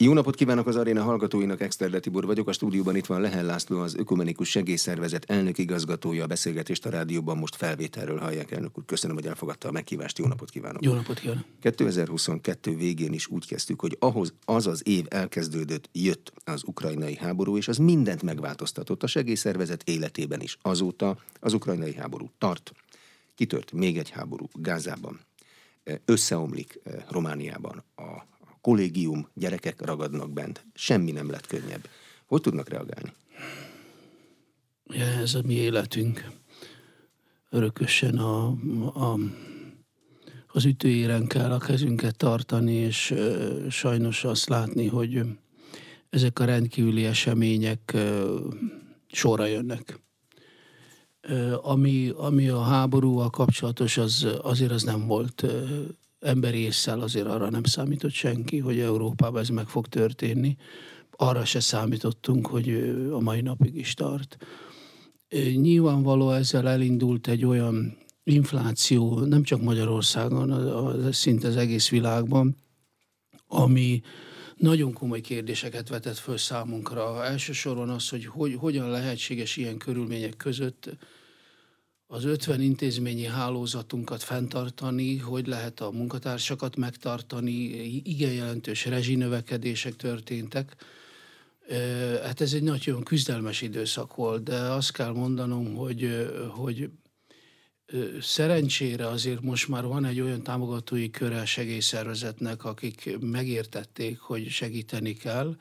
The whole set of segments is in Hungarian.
Jó napot kívánok az aréna hallgatóinak, Exterde Tibor vagyok. A stúdióban itt van Lehel László, az Ökumenikus Segélyszervezet elnök igazgatója. A beszélgetést a rádióban most felvételről hallják, elnök úr. Köszönöm, hogy elfogadta a meghívást. Jó napot kívánok. Jó napot kívánok. 2022 végén is úgy kezdtük, hogy ahhoz az az év elkezdődött, jött az ukrajnai háború, és az mindent megváltoztatott a segélyszervezet életében is. Azóta az ukrajnai háború tart. Kitört még egy háború Gázában. Összeomlik eh, Romániában a kollégium, gyerekek ragadnak bent. Semmi nem lett könnyebb. Hogy tudnak reagálni? Ja, ez a mi életünk. Örökösen a, a, az ütőéren kell a kezünket tartani, és e, sajnos azt látni, hogy ezek a rendkívüli események e, sorra jönnek. E, ami, ami a háborúval kapcsolatos, az, azért az nem volt emberi észszel azért arra nem számított senki, hogy Európában ez meg fog történni. Arra se számítottunk, hogy a mai napig is tart. Nyilvánvaló ezzel elindult egy olyan infláció, nem csak Magyarországon, szinte az egész világban, ami nagyon komoly kérdéseket vetett föl számunkra. Elsősorban az, hogy, hogy hogyan lehetséges ilyen körülmények között az 50 intézményi hálózatunkat fenntartani, hogy lehet a munkatársakat megtartani, igen jelentős rezsinövekedések történtek. Hát ez egy nagyon küzdelmes időszak volt, de azt kell mondanom, hogy, hogy szerencsére azért most már van egy olyan támogatói köre a segélyszervezetnek, akik megértették, hogy segíteni kell,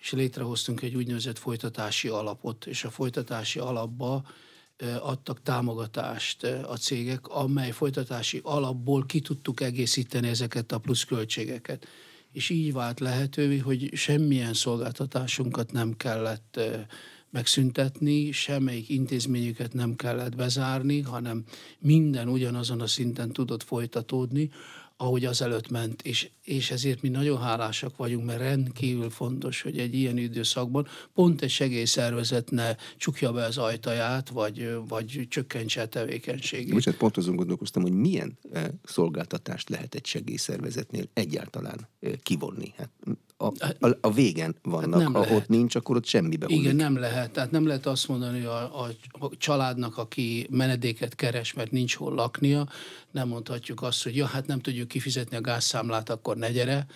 és létrehoztunk egy úgynevezett folytatási alapot, és a folytatási alapba adtak támogatást a cégek, amely folytatási alapból ki tudtuk egészíteni ezeket a pluszköltségeket. És így vált lehetővé, hogy semmilyen szolgáltatásunkat nem kellett megszüntetni, semmelyik intézményüket nem kellett bezárni, hanem minden ugyanazon a szinten tudott folytatódni, ahogy azelőtt ment, és, és ezért mi nagyon hálásak vagyunk, mert rendkívül fontos, hogy egy ilyen időszakban pont egy segélyszervezet ne csukja be az ajtaját, vagy, vagy csökkentse a tevékenységét. Bocsánat, pont azon gondolkoztam, hogy milyen eh, szolgáltatást lehet egy segélyszervezetnél egyáltalán eh, kivonni. Hát a, a, a végen vannak. Hát ha lehet. ott nincs, akkor ott semmibe Igen, hullik. nem lehet. Tehát nem lehet azt mondani, hogy a, a, a családnak, aki menedéket keres, mert nincs hol laknia, nem mondhatjuk azt, hogy ja, hát nem tudjuk kifizetni a gázszámlát, akkor ne gyere.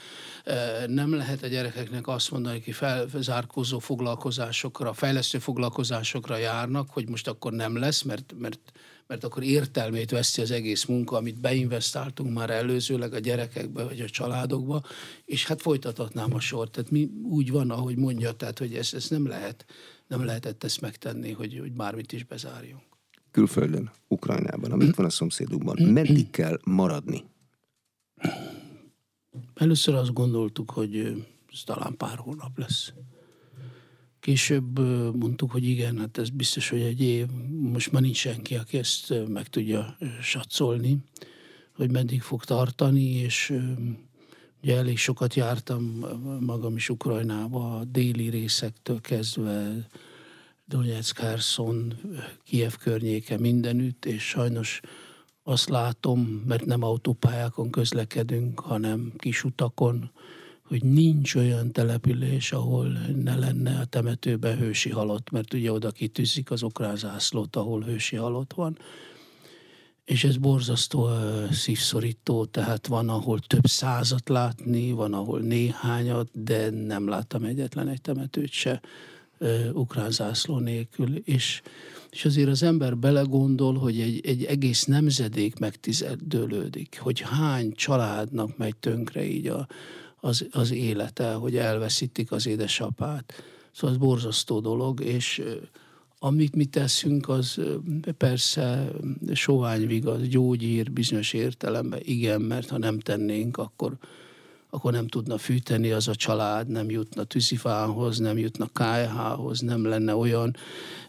Nem lehet a gyerekeknek azt mondani, hogy felzárkózó foglalkozásokra, fejlesztő foglalkozásokra járnak, hogy most akkor nem lesz, mert, mert mert akkor értelmét veszi az egész munka, amit beinvestáltunk már előzőleg a gyerekekbe vagy a családokba, és hát folytathatnám a sort. Tehát mi úgy van, ahogy mondja, tehát hogy ezt, ezt nem lehet, nem lehetett ezt megtenni, hogy, hogy bármit is bezárjunk. Külföldön, Ukrajnában, amit van a szomszédunkban, meddig kell maradni? Először azt gondoltuk, hogy ez talán pár hónap lesz. Később mondtuk, hogy igen, hát ez biztos, hogy egy év, most már nincs senki, aki ezt meg tudja satszolni, hogy meddig fog tartani, és ugye elég sokat jártam magam is Ukrajnába, a déli részektől kezdve, Donetsk, Kherson, Kiev környéke mindenütt, és sajnos azt látom, mert nem autópályákon közlekedünk, hanem kis utakon, hogy nincs olyan település, ahol ne lenne a temetőben hősi halott, mert ugye oda kitűzik az ukrán ahol hősi halott van. És ez borzasztó szívszorító, tehát van, ahol több százat látni, van, ahol néhányat, de nem láttam egyetlen egy temetőt se ukrán zászló nélkül. És, és azért az ember belegondol, hogy egy, egy egész nemzedék megtizeddőlődik, hogy hány családnak megy tönkre így a, az, az élete, hogy elveszítik az édesapát. Szóval ez borzasztó dolog, és amit mi teszünk, az persze sovány vigaz, gyógyír bizonyos értelemben, igen, mert ha nem tennénk, akkor, akkor nem tudna fűteni az a család, nem jutna tűzifához, nem jutna kájhához, nem lenne olyan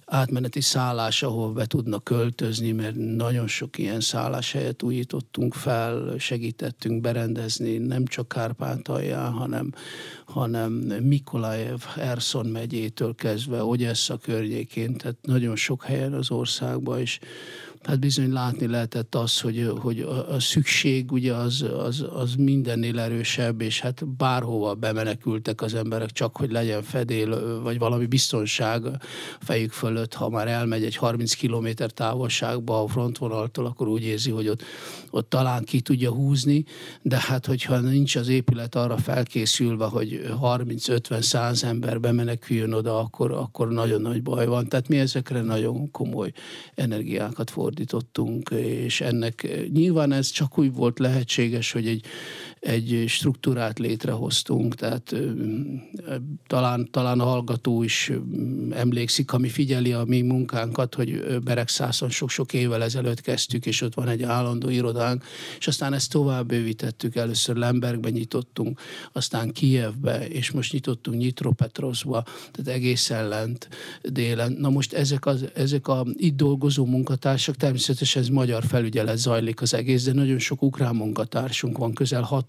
átmeneti szállás, ahol be tudnak költözni, mert nagyon sok ilyen szálláshelyet újítottunk fel, segítettünk berendezni, nem csak Kárpátalján, hanem, hanem Mikolajev, Erson megyétől kezdve, Ogyessa környékén, tehát nagyon sok helyen az országban, és hát bizony látni lehetett az, hogy, hogy a, a szükség ugye az, az, az mindennél erősebb, és hát bárhova bemenekültek az emberek, csak hogy legyen fedél, vagy valami biztonság fejük fölött, ha már elmegy egy 30 kilométer távolságba a frontvonaltól, akkor úgy érzi, hogy ott, ott talán ki tudja húzni, de hát hogyha nincs az épület arra felkészülve, hogy 30-50-100 ember bemeneküljön oda, akkor, akkor nagyon nagy baj van. Tehát mi ezekre nagyon komoly energiákat fordítottunk, és ennek nyilván ez csak úgy volt lehetséges, hogy egy, egy struktúrát létrehoztunk, tehát talán, talán a hallgató is emlékszik, ami figyeli a mi munkánkat, hogy Beregszászon sok-sok évvel ezelőtt kezdtük, és ott van egy állandó irodánk, és aztán ezt tovább bővítettük, először Lembergbe nyitottunk, aztán Kijevbe, és most nyitottunk Nyitropetroszba, tehát egészen lent délen. Na most ezek, az, ezek a itt dolgozó munkatársak, természetesen ez magyar felügyelet zajlik az egész, de nagyon sok ukrán munkatársunk van, közel 60,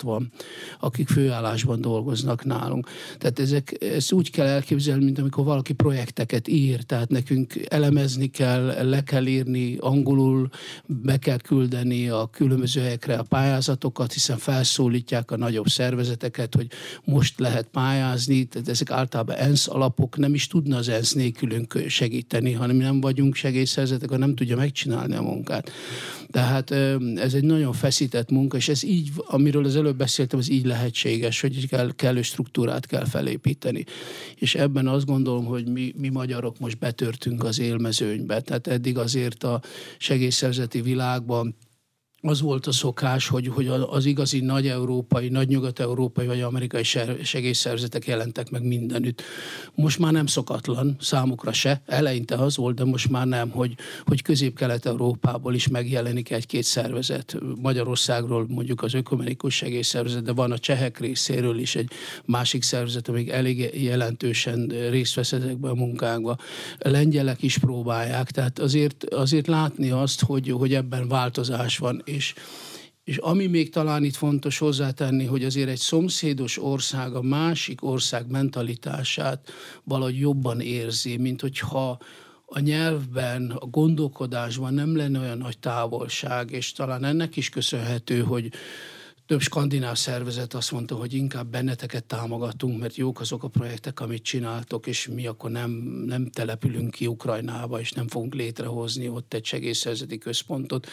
akik főállásban dolgoznak nálunk. Tehát ezek, ezt úgy kell elképzelni, mint amikor valaki projekteket ír, tehát nekünk elemezni kell, le kell írni angolul, be kell küldeni a különböző helyekre a pályázatokat, hiszen felszólítják a nagyobb szervezeteket, hogy most lehet pályázni, tehát ezek általában ENSZ alapok, nem is tudna az ENSZ nélkülünk segíteni, hanem nem vagyunk segélyszervezetek, ha nem tudja megcsinálni a munkát. Tehát ez egy nagyon feszített munka, és ez így, amiről az előbb beszéltem, az így lehetséges, hogy kell, kellő struktúrát kell felépíteni. És ebben azt gondolom, hogy mi, mi magyarok most betörtünk az élmezőnybe. Tehát eddig azért a segélyszervezeti világban az volt a szokás, hogy, hogy az igazi nagy európai, nagy nyugat-európai vagy amerikai segélyszervezetek jelentek meg mindenütt. Most már nem szokatlan, számukra se, eleinte az volt, de most már nem, hogy, hogy közép-kelet-európából is megjelenik egy-két szervezet. Magyarországról mondjuk az ökumenikus segélyszervezet, de van a csehek részéről is egy másik szervezet, amik elég jelentősen részt vesz ezekben a munkákban. A lengyelek is próbálják, tehát azért, azért látni azt, hogy, hogy ebben változás van és, és ami még talán itt fontos hozzátenni, hogy azért egy szomszédos ország a másik ország mentalitását valahogy jobban érzi, mint hogyha a nyelvben, a gondolkodásban nem lenne olyan nagy távolság, és talán ennek is köszönhető, hogy több skandináv szervezet azt mondta, hogy inkább benneteket támogatunk, mert jók azok a projektek, amit csináltok, és mi akkor nem, nem települünk ki Ukrajnába, és nem fogunk létrehozni ott egy segélyszerzeti központot,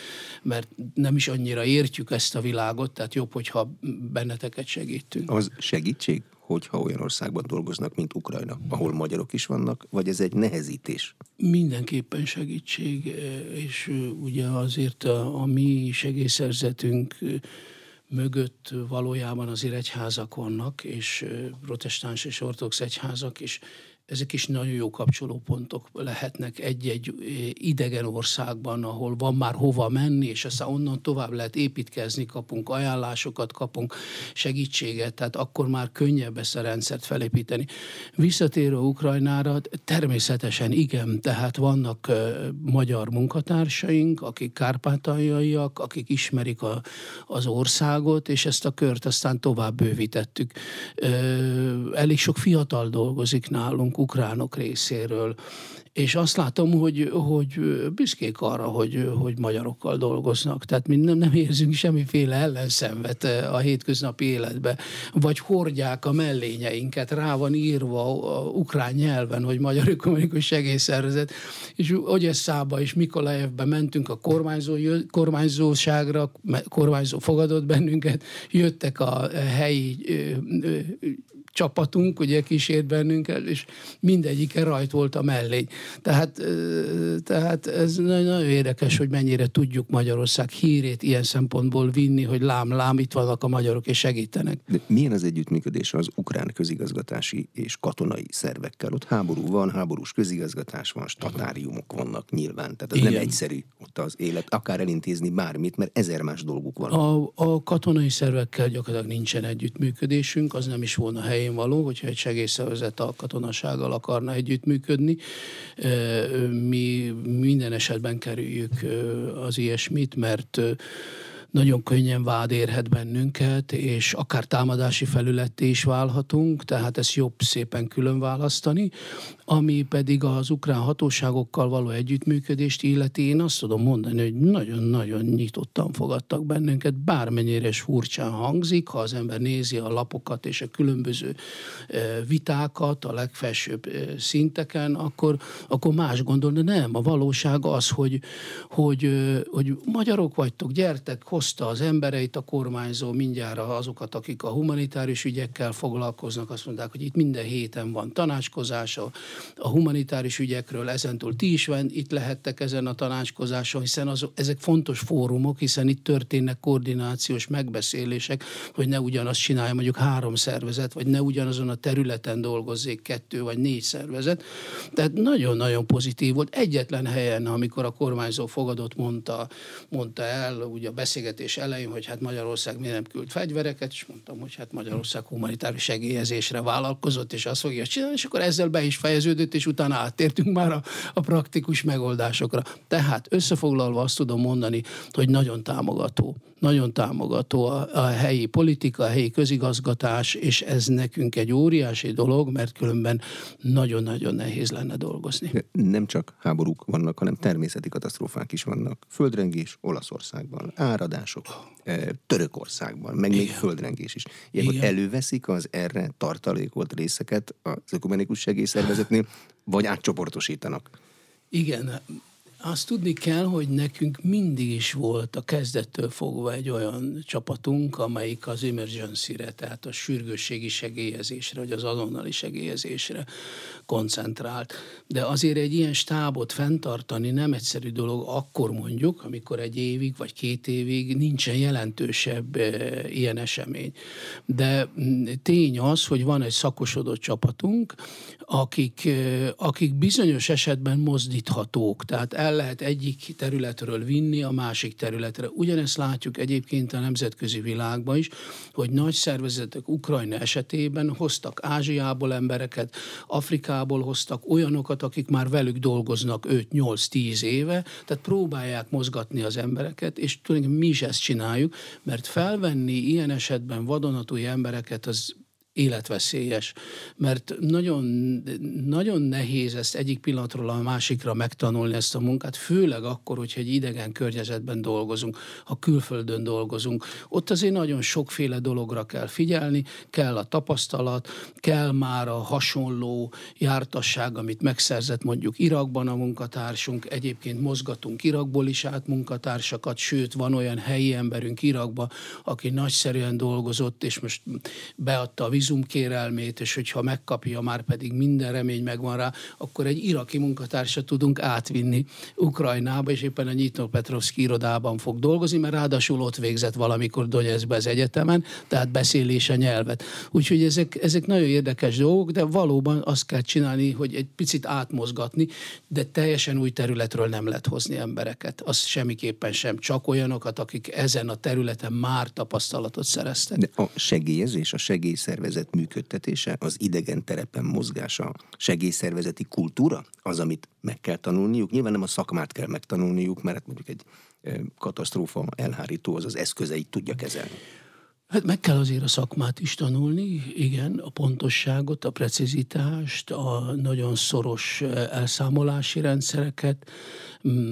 mert nem is annyira értjük ezt a világot, tehát jobb, hogyha benneteket segítünk. Az segítség, hogyha olyan országban dolgoznak, mint Ukrajna, ahol magyarok is vannak, vagy ez egy nehezítés? Mindenképpen segítség, és ugye azért a, a mi segélyszerzetünk mögött valójában azért egyházak vannak, és protestáns és ortodox egyházak, és ezek is nagyon jó kapcsolópontok lehetnek egy-egy idegen országban, ahol van már hova menni, és aztán onnan tovább lehet építkezni, kapunk ajánlásokat, kapunk segítséget, tehát akkor már könnyebb ezt a rendszert felépíteni. Visszatérő Ukrajnára, természetesen igen, tehát vannak magyar munkatársaink, akik kárpátaljaiak, akik ismerik a, az országot, és ezt a kört aztán tovább bővítettük. Elég sok fiatal dolgozik nálunk, ukránok részéről, és azt látom, hogy, hogy büszkék arra, hogy, hogy magyarokkal dolgoznak. Tehát mi nem, nem érzünk semmiféle ellenszenvet eh, a hétköznapi életbe, vagy hordják a mellényeinket, rá van írva a ukrán nyelven, hogy Magyar Ökumenikus Segélyszervezet, és Ogyeszába és Mikolajevbe mentünk a kormányzó, kormányzóságra, kormányzó fogadott bennünket, jöttek a helyi csapatunk, ugye kísért bennünket, és mindegyike rajt volt a mellény. Tehát, tehát ez nagyon érdekes, hogy mennyire tudjuk Magyarország hírét ilyen szempontból vinni, hogy lám, lám, itt vannak a magyarok, és segítenek. De milyen az együttműködés az ukrán közigazgatási és katonai szervekkel? Ott háború van, háborús közigazgatás van, statáriumok vannak nyilván. Tehát ez Igen. nem egyszerű ott az élet, akár elintézni bármit, mert ezer más dolguk van. A, a katonai szervekkel gyakorlatilag nincsen együttműködésünk, az nem is volna hely helyén való, hogyha egy segélyszervezet a katonasággal akarna együttműködni. Mi minden esetben kerüljük az ilyesmit, mert nagyon könnyen vád érhet bennünket, és akár támadási felületté is válhatunk, tehát ezt jobb szépen külön választani. Ami pedig az ukrán hatóságokkal való együttműködést illeti, én azt tudom mondani, hogy nagyon-nagyon nyitottan fogadtak bennünket, bármennyire is furcsán hangzik, ha az ember nézi a lapokat és a különböző vitákat a legfelsőbb szinteken, akkor, akkor más gondol, de nem, a valóság az, hogy, hogy, hogy magyarok vagytok, gyertek, hozta az embereit a kormányzó mindjárt azokat, akik a humanitárius ügyekkel foglalkoznak, azt mondták, hogy itt minden héten van tanácskozás a, humanitárius ügyekről, ezentúl ti is van, itt lehettek ezen a tanácskozáson, hiszen az, ezek fontos fórumok, hiszen itt történnek koordinációs megbeszélések, hogy ne ugyanazt csinálja mondjuk három szervezet, vagy ne ugyanazon a területen dolgozzék kettő vagy négy szervezet. Tehát nagyon-nagyon pozitív volt. Egyetlen helyen, amikor a kormányzó fogadott, mondta, mondta el, ugye a beszélgetés elején, hogy hát Magyarország miért nem küld fegyvereket, és mondtam, hogy hát Magyarország humanitárius segélyezésre vállalkozott, és azt fogja csinálni, és akkor ezzel be is fejeződött, és utána áttértünk már a, a praktikus megoldásokra. Tehát összefoglalva azt tudom mondani, hogy nagyon támogató nagyon támogató a, a helyi politika, a helyi közigazgatás, és ez nekünk egy óriási dolog, mert különben nagyon-nagyon nehéz lenne dolgozni. Nem csak háborúk vannak, hanem természeti katasztrófák is vannak. Földrengés Olaszországban, áradások Törökországban, meg még földrengés is. Ilyenkor előveszik az erre tartalékolt részeket az ökumenikus segélyszervezetnél, vagy átcsoportosítanak? Igen, azt tudni kell, hogy nekünk mindig is volt a kezdettől fogva egy olyan csapatunk, amelyik az emergency-re, tehát a sürgősségi segélyezésre, vagy az azonnali segélyezésre koncentrált. De azért egy ilyen stábot fenntartani nem egyszerű dolog, akkor mondjuk, amikor egy évig vagy két évig nincsen jelentősebb e, ilyen esemény. De mm, tény az, hogy van egy szakosodott csapatunk, akik, akik bizonyos esetben mozdíthatók, tehát el lehet egyik területről vinni a másik területre. Ugyanezt látjuk egyébként a nemzetközi világban is, hogy nagy szervezetek Ukrajna esetében hoztak Ázsiából embereket, Afrikából hoztak olyanokat, akik már velük dolgoznak 5-8-10 éve, tehát próbálják mozgatni az embereket, és tulajdonképpen mi is ezt csináljuk, mert felvenni ilyen esetben vadonatúj embereket az életveszélyes, mert nagyon, nagyon nehéz ezt egyik pillanatról a másikra megtanulni ezt a munkát, főleg akkor, hogyha egy idegen környezetben dolgozunk, ha külföldön dolgozunk. Ott azért nagyon sokféle dologra kell figyelni, kell a tapasztalat, kell már a hasonló jártasság, amit megszerzett mondjuk Irakban a munkatársunk, egyébként mozgatunk Irakból is át munkatársakat, sőt van olyan helyi emberünk Irakban, aki nagyszerűen dolgozott, és most beadta a vízumkérelmét, és hogyha megkapja, már pedig minden remény megvan rá, akkor egy iraki munkatársat tudunk átvinni Ukrajnába, és éppen a Nyitno Petrovszki irodában fog dolgozni, mert ráadásul ott végzett valamikor Donetskbe az egyetemen, tehát beszélése a nyelvet. Úgyhogy ezek, ezek nagyon érdekes dolgok, de valóban azt kell csinálni, hogy egy picit átmozgatni, de teljesen új területről nem lehet hozni embereket. Az semmiképpen sem. Csak olyanokat, akik ezen a területen már tapasztalatot szereztek. De a segélyezés, a segélyszervezet szervezet működtetése, az idegen terepen mozgása, segélyszervezeti kultúra, az, amit meg kell tanulniuk. Nyilván nem a szakmát kell megtanulniuk, mert hát mondjuk egy katasztrófa elhárító az az eszközeit tudja kezelni. Hát meg kell azért a szakmát is tanulni, igen, a pontosságot, a precizitást, a nagyon szoros elszámolási rendszereket,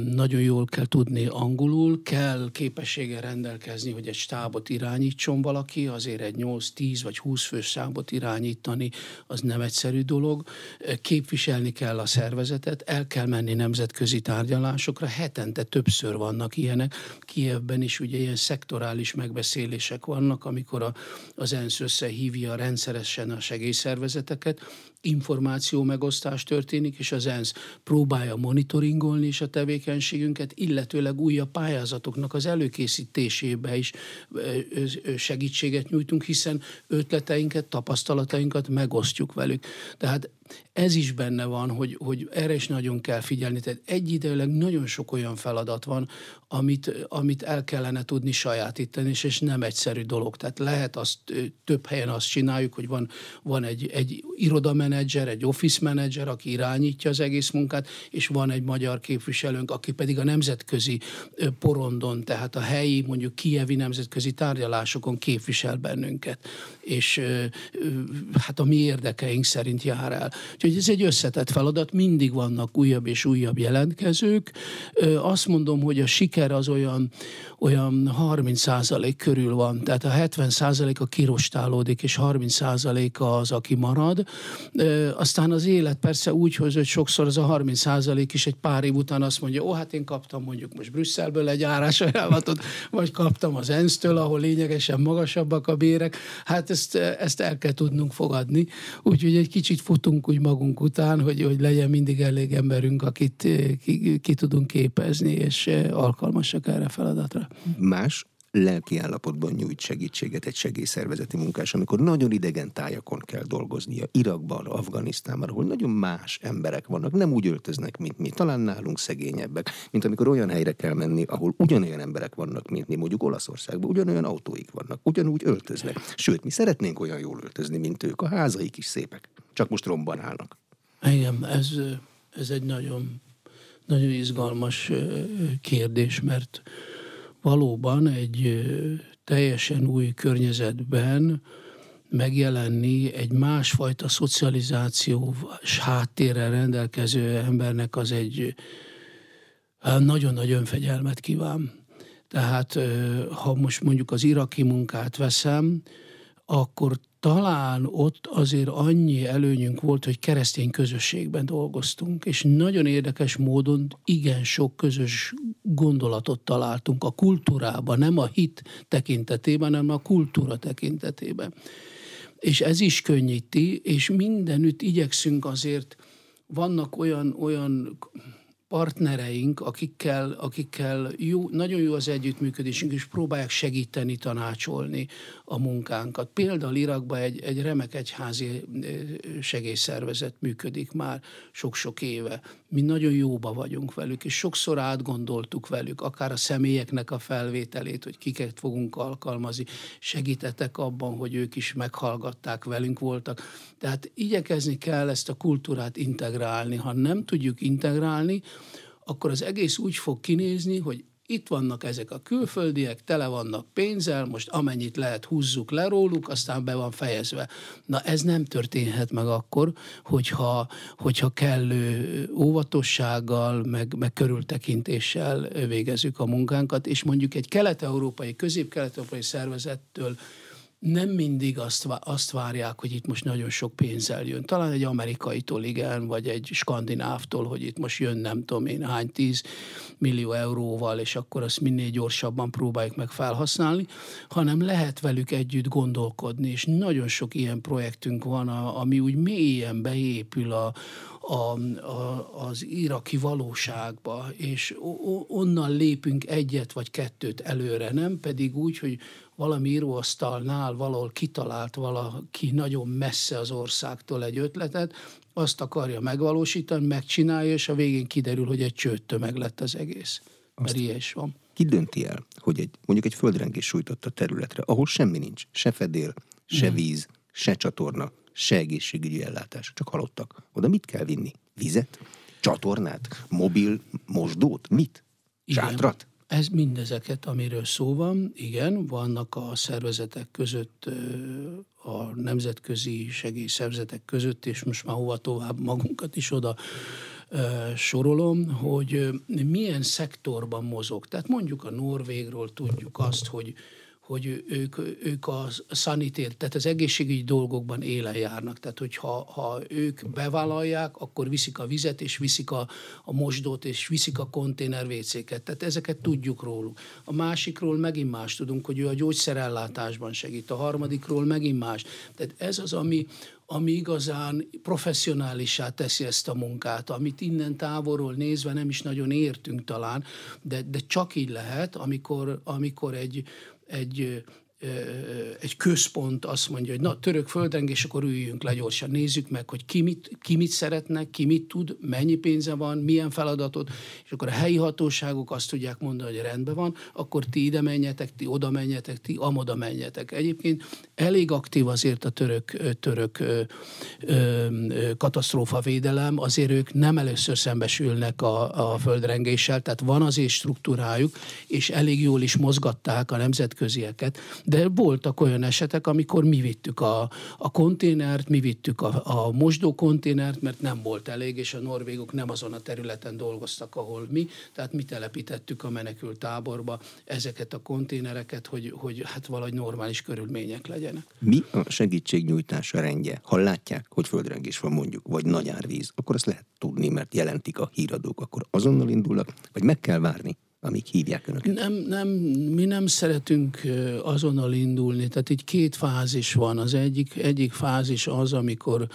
nagyon jól kell tudni angolul, kell képességgel rendelkezni, hogy egy stábot irányítson valaki, azért egy 8-10 vagy 20 fős stábot irányítani, az nem egyszerű dolog. Képviselni kell a szervezetet, el kell menni nemzetközi tárgyalásokra, hetente többször vannak ilyenek. Kievben is ugye ilyen szektorális megbeszélések vannak, amikor a, az ENSZ összehívja rendszeresen a segélyszervezeteket, információ megosztás történik, és az ENSZ próbálja monitoringolni is a tevékenységünket, illetőleg újabb pályázatoknak az előkészítésébe is segítséget nyújtunk, hiszen ötleteinket, tapasztalatainkat megosztjuk velük. Tehát ez is benne van, hogy, hogy erre is nagyon kell figyelni. Tehát egyidejűleg nagyon sok olyan feladat van, amit, amit el kellene tudni sajátítani, és, és nem egyszerű dolog. Tehát lehet azt, több helyen azt csináljuk, hogy van, van egy, egy irodamenedzser, egy office menedzser, aki irányítja az egész munkát, és van egy magyar képviselőnk, aki pedig a nemzetközi porondon, tehát a helyi, mondjuk kievi nemzetközi tárgyalásokon képvisel bennünket, és hát a mi érdekeink szerint jár el. Úgyhogy ez egy összetett feladat, mindig vannak újabb és újabb jelentkezők. Azt mondom, hogy a siker az olyan, olyan 30% körül van, tehát a 70% a kirostálódik, és 30% az, aki marad. Aztán az élet persze úgy hoz, hogy sokszor az a 30% is egy pár év után azt mondja, ó, hát én kaptam mondjuk most Brüsszelből egy árásajánlatot, vagy kaptam az ENSZ-től, ahol lényegesen magasabbak a bérek. Hát ezt, ezt el kell tudnunk fogadni. Úgyhogy egy kicsit futunk úgy magunk után, hogy, hogy legyen mindig elég emberünk, akit ki, ki tudunk képezni, és alkalmasak erre a feladatra. Más lelki állapotban nyújt segítséget egy segélyszervezeti munkás, amikor nagyon idegen tájakon kell dolgoznia, Irakban, Afganisztánban, ahol nagyon más emberek vannak, nem úgy öltöznek, mint mi, talán nálunk szegényebbek, mint amikor olyan helyre kell menni, ahol ugyanolyan emberek vannak, mint mi, mondjuk Olaszországban, ugyanolyan autóik vannak, ugyanúgy öltöznek. Sőt, mi szeretnénk olyan jól öltözni, mint ők, a házaik is szépek, csak most romban állnak. Igen, ez, ez egy nagyon, nagyon izgalmas kérdés, mert valóban egy teljesen új környezetben megjelenni egy másfajta szocializációs háttérrel rendelkező embernek az egy nagyon nagy önfegyelmet kíván. Tehát ha most mondjuk az iraki munkát veszem, akkor talán ott azért annyi előnyünk volt, hogy keresztény közösségben dolgoztunk, és nagyon érdekes módon igen sok közös gondolatot találtunk a kultúrában, nem a hit tekintetében, hanem a kultúra tekintetében. És ez is könnyíti, és mindenütt igyekszünk azért, vannak olyan, olyan partnereink, akikkel, akikkel jó, nagyon jó az együttműködésünk, és próbálják segíteni, tanácsolni a munkánkat. Például Irakban egy, egy remek egyházi segélyszervezet működik már sok-sok éve. Mi nagyon jóba vagyunk velük, és sokszor átgondoltuk velük, akár a személyeknek a felvételét, hogy kiket fogunk alkalmazni. Segítettek abban, hogy ők is meghallgatták, velünk voltak. Tehát igyekezni kell ezt a kultúrát integrálni. Ha nem tudjuk integrálni, akkor az egész úgy fog kinézni, hogy itt vannak ezek a külföldiek, tele vannak pénzzel, most amennyit lehet húzzuk le róluk, aztán be van fejezve. Na ez nem történhet meg akkor, hogyha, hogyha kellő óvatossággal, meg, meg körültekintéssel végezzük a munkánkat, és mondjuk egy kelet-európai, közép-kelet-európai szervezettől nem mindig azt, azt várják, hogy itt most nagyon sok pénzzel jön. Talán egy amerikaitól igen, vagy egy skandinávtól, hogy itt most jön nem tudom én hány tíz millió euróval, és akkor azt minél gyorsabban próbáljuk meg felhasználni, hanem lehet velük együtt gondolkodni, és nagyon sok ilyen projektünk van, ami úgy mélyen beépül a, a, a, az iraki valóságba, és onnan lépünk egyet vagy kettőt előre, nem pedig úgy, hogy valami íróasztalnál valahol kitalált valaki nagyon messze az országtól egy ötletet, azt akarja megvalósítani, megcsinálja, és a végén kiderül, hogy egy csőttömeg lett az egész. Azt mert ilyen is van. Ki dönti el, hogy egy, mondjuk egy földrengés sújtott a területre, ahol semmi nincs, se fedél, se hmm. víz, se csatorna, se egészségügyi ellátás, csak halottak. Oda mit kell vinni? Vizet? Csatornát? Mobil mosdót? Mit? Sátrat? Ez mindezeket, amiről szó van, igen, vannak a szervezetek között, a nemzetközi segélyszervezetek között, és most már hova tovább magunkat is oda sorolom, hogy milyen szektorban mozog. Tehát mondjuk a Norvégról tudjuk azt, hogy hogy ők, ők a szanitér, tehát az egészségügyi dolgokban élen járnak. Tehát, hogyha ha ők bevállalják, akkor viszik a vizet, és viszik a, a mosdót, és viszik a konténer WC-ket. Tehát ezeket tudjuk róluk. A másikról megint más tudunk, hogy ő a gyógyszerellátásban segít. A harmadikról megint más. Tehát ez az, ami, ami igazán professzionálissá teszi ezt a munkát, amit innen távolról nézve nem is nagyon értünk talán, de, de csak így lehet, amikor, amikor egy, egy egy központ azt mondja, hogy na, török földrengés, akkor üljünk le gyorsan, nézzük meg, hogy ki mit, ki mit szeretne, ki mit tud, mennyi pénze van, milyen feladatot, és akkor a helyi hatóságok azt tudják mondani, hogy rendben van, akkor ti ide menjetek, ti oda menjetek, ti amoda menjetek. Egyébként elég aktív azért a török, török ö, ö, katasztrófavédelem, azért ők nem először szembesülnek a, a földrengéssel, tehát van azért struktúrájuk, és elég jól is mozgatták a nemzetközieket, de voltak olyan esetek, amikor mi vittük a, a konténert, mi vittük a, a mosdó konténert, mert nem volt elég, és a norvégok nem azon a területen dolgoztak, ahol mi, tehát mi telepítettük a menekült táborba ezeket a konténereket, hogy, hogy hát valahogy normális körülmények legyenek. Mi a segítségnyújtása rendje? Ha látják, hogy földrengés van mondjuk, vagy nagy árvíz, akkor azt lehet tudni, mert jelentik a híradók, akkor azonnal indulnak, vagy meg kell várni, amíg hívják önöket? Nem, nem, mi nem szeretünk azonnal indulni, tehát így két fázis van. Az egyik, egyik fázis az, amikor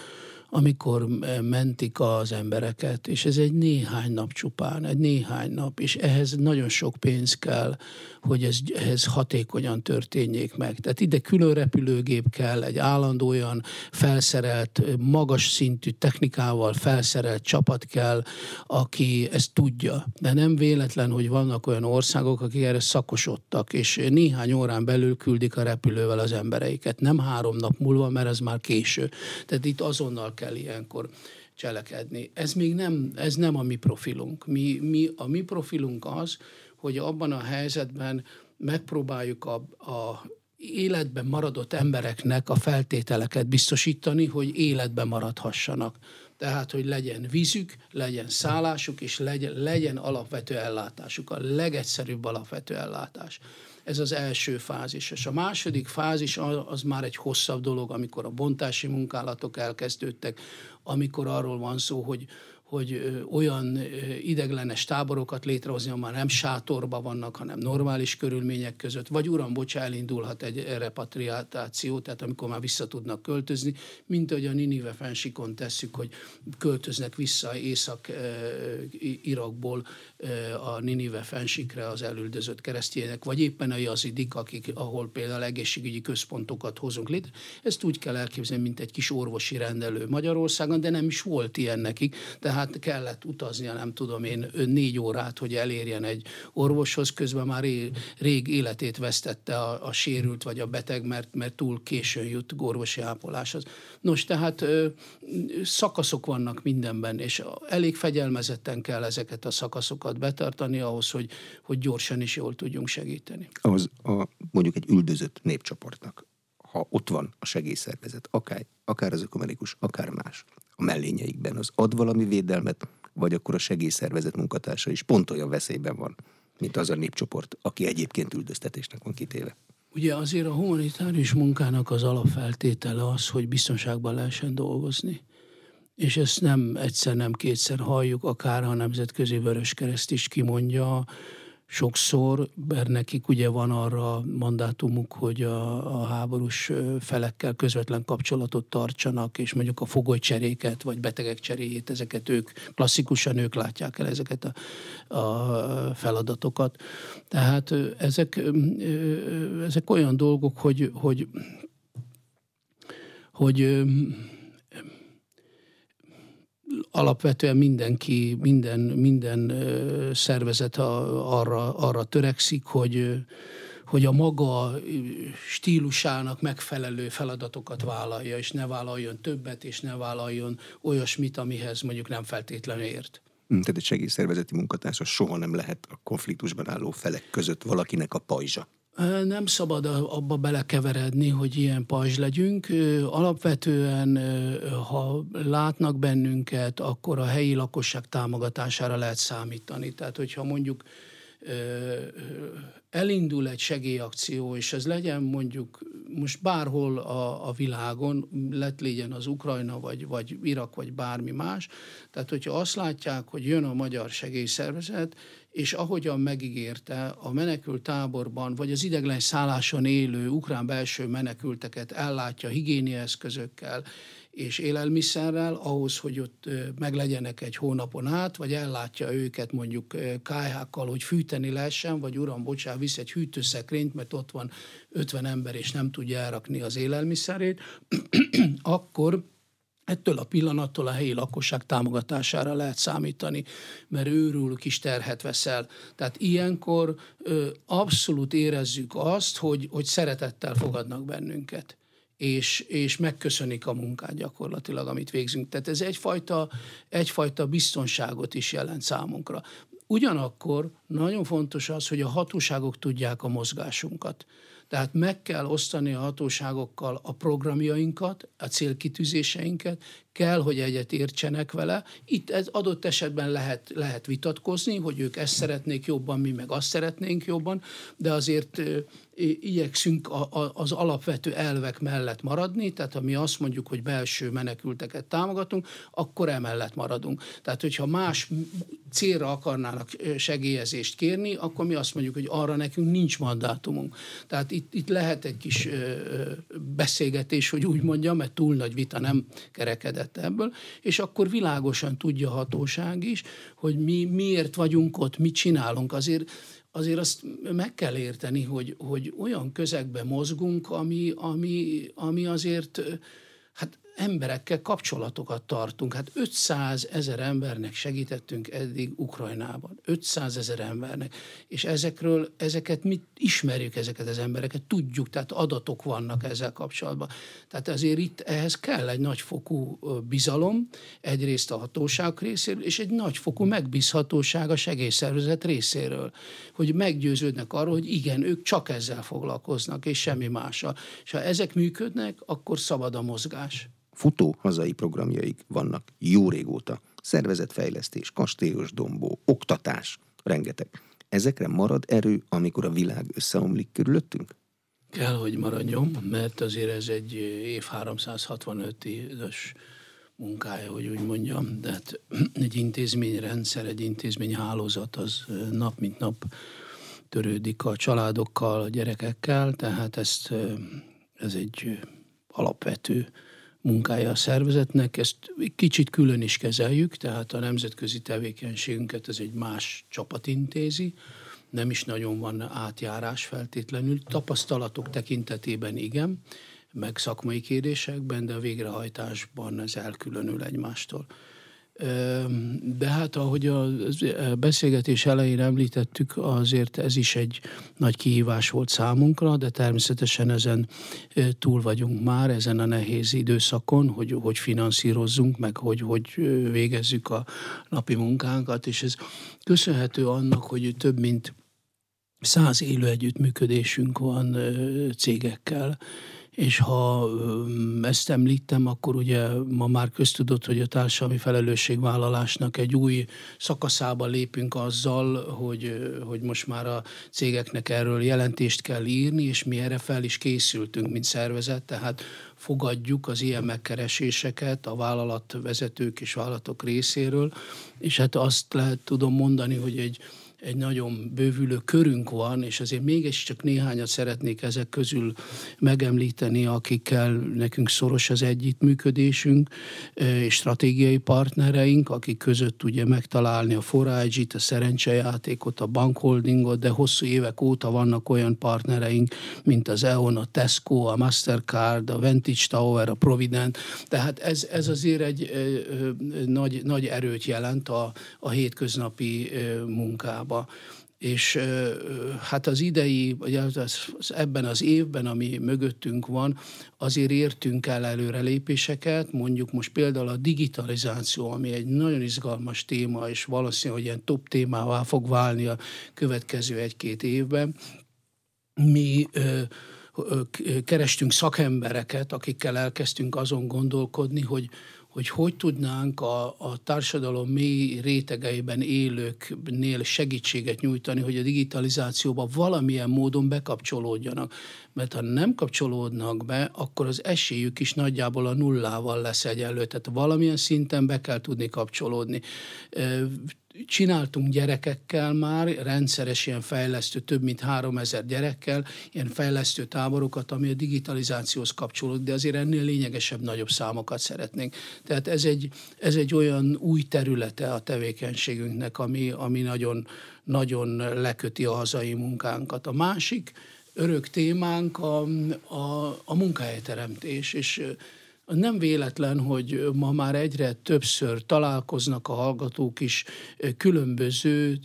amikor mentik az embereket, és ez egy néhány nap csupán, egy néhány nap, és ehhez nagyon sok pénz kell, hogy ez, ehhez hatékonyan történjék meg. Tehát ide külön repülőgép kell, egy állandóan felszerelt, magas szintű technikával felszerelt csapat kell, aki ezt tudja. De nem véletlen, hogy vannak olyan országok, akik erre szakosodtak, és néhány órán belül küldik a repülővel az embereiket. Nem három nap múlva, mert ez már késő. Tehát itt azonnal kell ilyenkor cselekedni. Ez még nem, ez nem a mi profilunk. Mi, mi, a mi profilunk az, hogy abban a helyzetben megpróbáljuk a, a életben maradott embereknek a feltételeket biztosítani, hogy életben maradhassanak. Tehát, hogy legyen vízük, legyen szállásuk, és legyen, legyen alapvető ellátásuk, a legegyszerűbb alapvető ellátás. Ez az első fázis. És a második fázis az, már egy hosszabb dolog, amikor a bontási munkálatok elkezdődtek, amikor arról van szó, hogy hogy olyan ideglenes táborokat létrehozni, ahol már nem sátorba vannak, hanem normális körülmények között, vagy uram, bocsá, elindulhat egy repatriáció, tehát amikor már vissza tudnak költözni, mint ahogy a Ninive fensikon tesszük, hogy költöznek vissza Észak-Irakból a Ninive fensikre az elüldözött keresztények, vagy éppen a jazidik, akik, ahol például egészségügyi központokat hozunk létre. Ezt úgy kell elképzelni, mint egy kis orvosi rendelő Magyarországon, de nem is volt ilyen nekik. Tehát tehát kellett utaznia, nem tudom én, négy órát, hogy elérjen egy orvoshoz, közben már rég életét vesztette a, a sérült vagy a beteg, mert, mert túl későn jut orvosi ápoláshoz. Nos, tehát ö, szakaszok vannak mindenben, és elég fegyelmezetten kell ezeket a szakaszokat betartani ahhoz, hogy, hogy gyorsan is jól tudjunk segíteni. Az a, mondjuk egy üldözött népcsoportnak, ha ott van a segélyszervezet, akár, akár az ökumenikus, akár más, a mellényeikben, az ad valami védelmet, vagy akkor a segélyszervezet munkatársa is pont olyan veszélyben van, mint az a népcsoport, aki egyébként üldöztetésnek van kitéve. Ugye azért a humanitárius munkának az alapfeltétele az, hogy biztonságban lehessen dolgozni. És ezt nem egyszer, nem kétszer halljuk, akár a Nemzetközi Vöröskereszt is kimondja, sokszor, mert nekik ugye van arra mandátumuk, hogy a, a háborús felekkel közvetlen kapcsolatot tartsanak, és mondjuk a fogolycseréket, vagy betegek cseréjét, ezeket ők klasszikusan ők látják el ezeket a, a feladatokat. Tehát ezek, ezek olyan dolgok, hogy, hogy, hogy alapvetően mindenki, minden, minden szervezet arra, arra törekszik, hogy, hogy a maga stílusának megfelelő feladatokat vállalja, és ne vállaljon többet, és ne vállaljon olyasmit, amihez mondjuk nem feltétlenül ért. Hm, tehát egy segélyszervezeti munkatársa soha nem lehet a konfliktusban álló felek között valakinek a pajzsa. Nem szabad abba belekeveredni, hogy ilyen pajzs legyünk. Alapvetően, ha látnak bennünket, akkor a helyi lakosság támogatására lehet számítani. Tehát, hogyha mondjuk elindul egy segélyakció, és ez legyen mondjuk most bárhol a, a világon, lett legyen az Ukrajna, vagy, vagy Irak, vagy bármi más, tehát hogyha azt látják, hogy jön a magyar segélyszervezet, és ahogyan megígérte, a menekült táborban, vagy az ideglen szálláson élő ukrán belső menekülteket ellátja higiénieszközökkel, és élelmiszerrel, ahhoz, hogy ott meglegyenek egy hónapon át, vagy ellátja őket mondjuk kájhákkal, hogy fűteni lehessen, vagy uram, bocsánat, visz egy hűtőszekrényt, mert ott van 50 ember, és nem tudja elrakni az élelmiszerét, akkor Ettől a pillanattól a helyi lakosság támogatására lehet számítani, mert őről kis terhet veszel. Tehát ilyenkor ö, abszolút érezzük azt, hogy, hogy szeretettel fogadnak bennünket és, és megköszönik a munkát gyakorlatilag, amit végzünk. Tehát ez egyfajta, egyfajta biztonságot is jelent számunkra. Ugyanakkor nagyon fontos az, hogy a hatóságok tudják a mozgásunkat. Tehát meg kell osztani a hatóságokkal a programjainkat, a célkitűzéseinket, kell, hogy egyet értsenek vele. Itt ez adott esetben lehet, lehet vitatkozni, hogy ők ezt szeretnék jobban, mi meg azt szeretnénk jobban, de azért igyekszünk a, az alapvető elvek mellett maradni, tehát ha mi azt mondjuk, hogy belső menekülteket támogatunk, akkor emellett maradunk. Tehát, hogyha más célra akarnának segélyezést kérni, akkor mi azt mondjuk, hogy arra nekünk nincs mandátumunk. Tehát itt, itt lehet egy kis beszélgetés, hogy úgy mondjam, mert túl nagy vita nem kerekedett ebből, és akkor világosan tudja a hatóság is, hogy mi miért vagyunk ott, mit csinálunk. Azért azért azt meg kell érteni, hogy, hogy olyan közegben mozgunk, ami, ami, ami azért hát emberekkel kapcsolatokat tartunk. Hát 500 ezer embernek segítettünk eddig Ukrajnában. 500 ezer embernek. És ezekről, ezeket mit ismerjük, ezeket az embereket, tudjuk, tehát adatok vannak ezzel kapcsolatban. Tehát ezért itt ehhez kell egy nagyfokú bizalom, egyrészt a hatóság részéről, és egy nagyfokú megbízhatóság a segélyszervezet részéről, hogy meggyőződnek arról, hogy igen, ők csak ezzel foglalkoznak, és semmi mással. És ha ezek működnek, akkor szabad a mozgás futó hazai programjaik vannak jó régóta. Szervezetfejlesztés, kastélyos dombó, oktatás, rengeteg. Ezekre marad erő, amikor a világ összeomlik körülöttünk? Kell, hogy maradjon, mert azért ez egy év 365 éves munkája, hogy úgy mondjam, de hát egy intézményrendszer, egy intézményhálózat az nap mint nap törődik a családokkal, a gyerekekkel, tehát ezt, ez egy alapvető munkája a szervezetnek, ezt kicsit külön is kezeljük, tehát a nemzetközi tevékenységünket ez egy más csapat intézi, nem is nagyon van átjárás feltétlenül, tapasztalatok tekintetében igen, meg szakmai kérdésekben, de a végrehajtásban ez elkülönül egymástól. De hát ahogy a beszélgetés elején említettük, azért ez is egy nagy kihívás volt számunkra, de természetesen ezen túl vagyunk már, ezen a nehéz időszakon, hogy, hogy finanszírozzunk, meg hogy, hogy végezzük a napi munkánkat, és ez köszönhető annak, hogy több mint száz élő együttműködésünk van cégekkel, és ha ezt említem, akkor ugye ma már köztudott, hogy a társadalmi felelősségvállalásnak egy új szakaszába lépünk azzal, hogy, hogy most már a cégeknek erről jelentést kell írni, és mi erre fel is készültünk, mint szervezet, tehát fogadjuk az ilyen megkereséseket a vállalatvezetők és vállalatok részéről, és hát azt lehet tudom mondani, hogy egy egy nagyon bővülő körünk van, és azért mégis csak néhányat szeretnék ezek közül megemlíteni, akikkel nekünk szoros az együttműködésünk, és stratégiai partnereink, akik között ugye megtalálni a Forage-it, a szerencsejátékot, a bankholdingot, de hosszú évek óta vannak olyan partnereink, mint az EON, a Tesco, a Mastercard, a Vantage Tower, a Provident, tehát ez, ez azért egy nagy, nagy erőt jelent a, a hétköznapi munkában munkába. És hát az idei, vagy az, ebben az évben, ami mögöttünk van, azért értünk el előrelépéseket, mondjuk most például a digitalizáció, ami egy nagyon izgalmas téma, és valószínűleg ilyen top témává fog válni a következő egy-két évben. Mi kerestünk szakembereket, akikkel elkezdtünk azon gondolkodni, hogy hogy hogy tudnánk a, a társadalom mély rétegeiben élőknél segítséget nyújtani, hogy a digitalizációba valamilyen módon bekapcsolódjanak. Mert ha nem kapcsolódnak be, akkor az esélyük is nagyjából a nullával lesz egyenlő. Tehát valamilyen szinten be kell tudni kapcsolódni csináltunk gyerekekkel már, rendszeres ilyen fejlesztő, több mint három ezer gyerekkel, ilyen fejlesztő táborokat, ami a digitalizációhoz kapcsolódik, de azért ennél lényegesebb, nagyobb számokat szeretnénk. Tehát ez egy, ez egy olyan új területe a tevékenységünknek, ami, ami nagyon, nagyon leköti a hazai munkánkat. A másik örök témánk a, a, a munkahelyteremtés, és nem véletlen, hogy ma már egyre többször találkoznak a hallgatók is különböző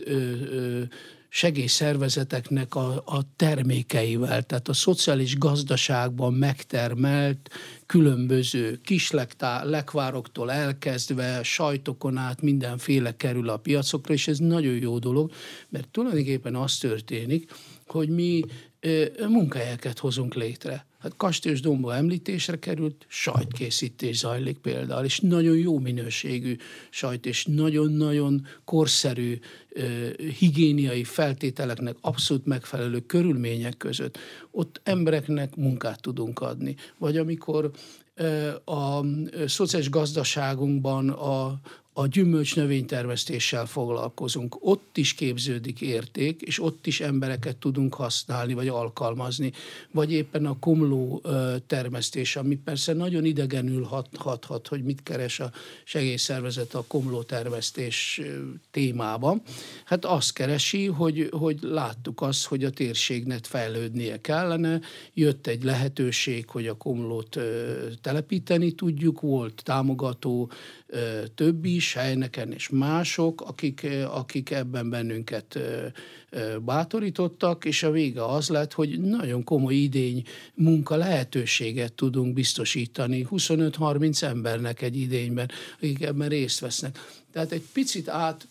segélyszervezeteknek a, a termékeivel, tehát a szociális gazdaságban megtermelt különböző kislekvároktól elkezdve, sajtokon át mindenféle kerül a piacokra, és ez nagyon jó dolog, mert tulajdonképpen az történik, hogy mi munkahelyeket hozunk létre. Hát Kastélyos Domba említésre került, sajtkészítés zajlik például, és nagyon jó minőségű sajt, és nagyon-nagyon korszerű higiéniai feltételeknek abszolút megfelelő körülmények között. Ott embereknek munkát tudunk adni. Vagy amikor a szociális gazdaságunkban a, a gyümölcs növénytermesztéssel foglalkozunk. Ott is képződik érték, és ott is embereket tudunk használni, vagy alkalmazni. Vagy éppen a komló termesztés, ami persze nagyon idegenül hat, hathat, hogy mit keres a segélyszervezet a komló termesztés témában. Hát azt keresi, hogy, hogy láttuk azt, hogy a térségnek fejlődnie kellene. Jött egy lehetőség, hogy a komlót telepíteni tudjuk, volt támogató több is, helyneken és mások, akik, akik ebben bennünket bátorítottak, és a vége az lett, hogy nagyon komoly idény munka lehetőséget tudunk biztosítani 25-30 embernek egy idényben, akik ebben részt vesznek. Tehát egy picit át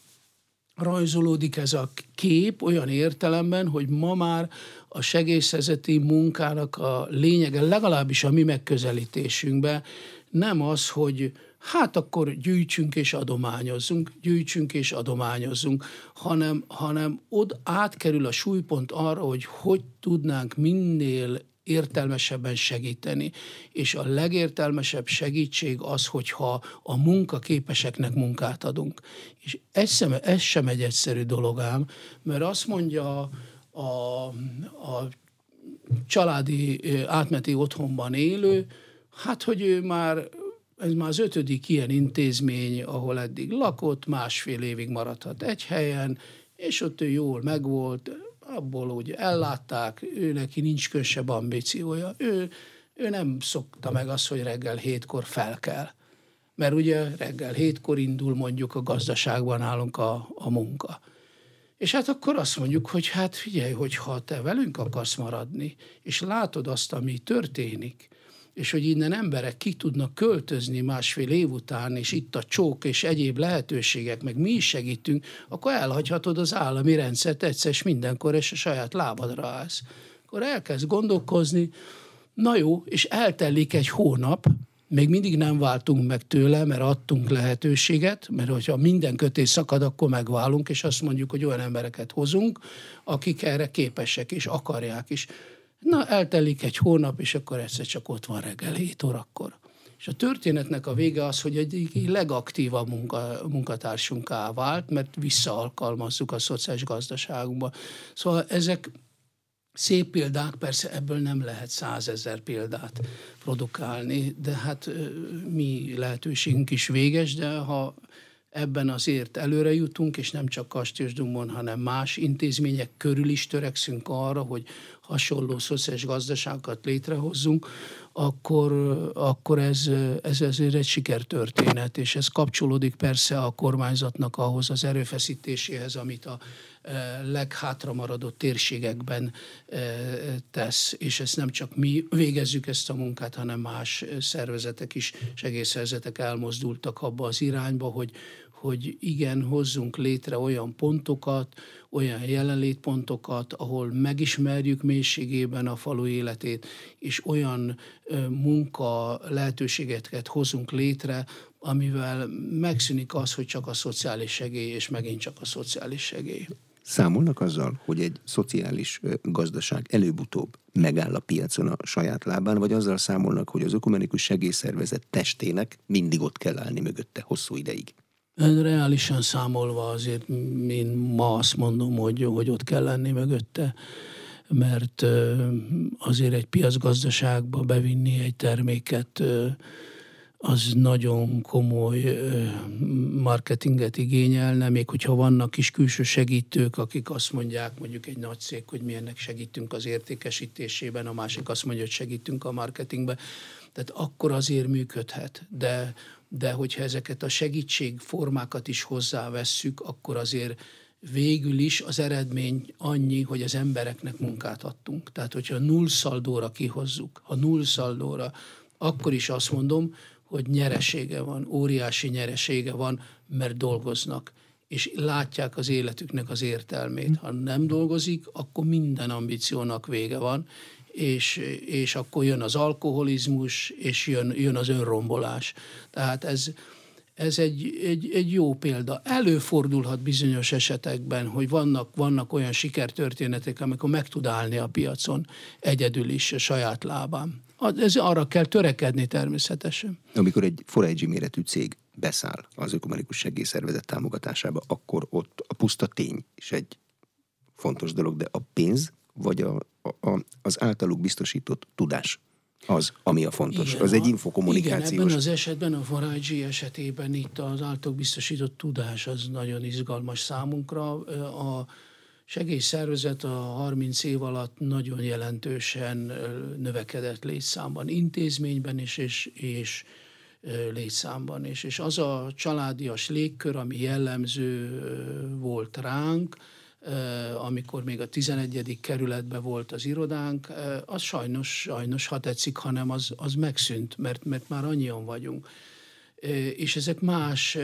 rajzolódik ez a kép olyan értelemben, hogy ma már a segélyszezeti munkának a lényege, legalábbis a mi megközelítésünkben nem az, hogy hát akkor gyűjtsünk és adományozzunk, gyűjtsünk és adományozzunk, hanem, hanem ott átkerül a súlypont arra, hogy hogy tudnánk minél értelmesebben segíteni. És a legértelmesebb segítség az, hogyha a munkaképeseknek munkát adunk. És ez sem, ez sem egy egyszerű dolog ám, mert azt mondja a, a családi átmeti otthonban élő, hát, hogy ő már ez már az ötödik ilyen intézmény, ahol eddig lakott, másfél évig maradhat egy helyen, és ott ő jól megvolt, abból úgy ellátták, ő neki nincs kösebb ambíciója. Ő, ő nem szokta meg azt, hogy reggel hétkor fel kell. Mert ugye reggel hétkor indul mondjuk a gazdaságban állunk a, a munka. És hát akkor azt mondjuk, hogy hát figyelj, hogy ha te velünk akarsz maradni, és látod azt, ami történik, és hogy innen emberek ki tudnak költözni másfél év után, és itt a csók és egyéb lehetőségek, meg mi is segítünk, akkor elhagyhatod az állami rendszert egyszer mindenkor, és a saját lábadra állsz. Akkor elkezd gondolkozni, na jó, és eltelik egy hónap, még mindig nem váltunk meg tőle, mert adtunk lehetőséget, mert hogyha minden kötés szakad, akkor megválunk, és azt mondjuk, hogy olyan embereket hozunk, akik erre képesek és akarják is. Na, eltelik egy hónap, és akkor egyszer csak ott van reggel 7 órakor. És a történetnek a vége az, hogy egy legaktívabb munka, munkatársunká vált, mert visszaalkalmazzuk a szociális gazdaságunkba. Szóval ezek szép példák, persze ebből nem lehet százezer példát produkálni, de hát mi lehetőségünk is véges, de ha ebben azért előre jutunk, és nem csak Kastélyosdumbon, hanem más intézmények körül is törekszünk arra, hogy hasonló szociális gazdaságokat létrehozzunk, akkor, akkor ez, ez azért egy sikertörténet, és ez kapcsolódik persze a kormányzatnak ahhoz az erőfeszítéséhez, amit a e, leghátra maradott térségekben e, tesz, és ezt nem csak mi végezzük ezt a munkát, hanem más szervezetek is, segélyszervezetek elmozdultak abba az irányba, hogy, hogy igen, hozzunk létre olyan pontokat, olyan jelenlétpontokat, ahol megismerjük mélységében a falu életét, és olyan munka lehetőségeket hozunk létre, amivel megszűnik az, hogy csak a szociális segély, és megint csak a szociális segély. Számolnak azzal, hogy egy szociális gazdaság előbb-utóbb megáll a piacon a saját lábán, vagy azzal számolnak, hogy az ökumenikus segélyszervezet testének mindig ott kell állni mögötte hosszú ideig? Reálisan számolva azért én ma azt mondom, hogy, hogy ott kell lenni mögötte, mert azért egy piacgazdaságba bevinni egy terméket az nagyon komoly marketinget igényelne, még hogyha vannak kis külső segítők, akik azt mondják, mondjuk egy nagy cég, hogy mi ennek segítünk az értékesítésében, a másik azt mondja, hogy segítünk a marketingbe, tehát akkor azért működhet. De, de hogyha ezeket a segítségformákat is hozzávesszük, akkor azért végül is az eredmény annyi, hogy az embereknek munkát adtunk. Tehát, hogyha null szaldóra kihozzuk, ha null szaldóra, akkor is azt mondom, hogy nyeresége van, óriási nyeresége van, mert dolgoznak, és látják az életüknek az értelmét. Ha nem dolgozik, akkor minden ambíciónak vége van, és, és akkor jön az alkoholizmus, és jön, jön az önrombolás. Tehát ez, ez egy, egy, egy jó példa. Előfordulhat bizonyos esetekben, hogy vannak, vannak olyan sikertörténetek, amikor meg tud állni a piacon egyedül is a saját lábán. Ez arra kell törekedni természetesen. Amikor egy forágyi méretű cég beszáll az ökumenikus segélyszervezet támogatásába, akkor ott a puszta tény is egy fontos dolog, de a pénz vagy a, a, az általuk biztosított tudás az, ami a fontos. Igen, az egy infokommunikációs. Igen, ebben az esetben, a Farage esetében itt az általuk biztosított tudás az nagyon izgalmas számunkra. A segélyszervezet a 30 év alatt nagyon jelentősen növekedett létszámban, intézményben is, és, és létszámban is. És az a családias légkör, ami jellemző volt ránk, amikor még a 11. kerületben volt az irodánk, az sajnos, sajnos, ha tetszik, hanem az, az megszűnt, mert, mert már annyian vagyunk és ezek más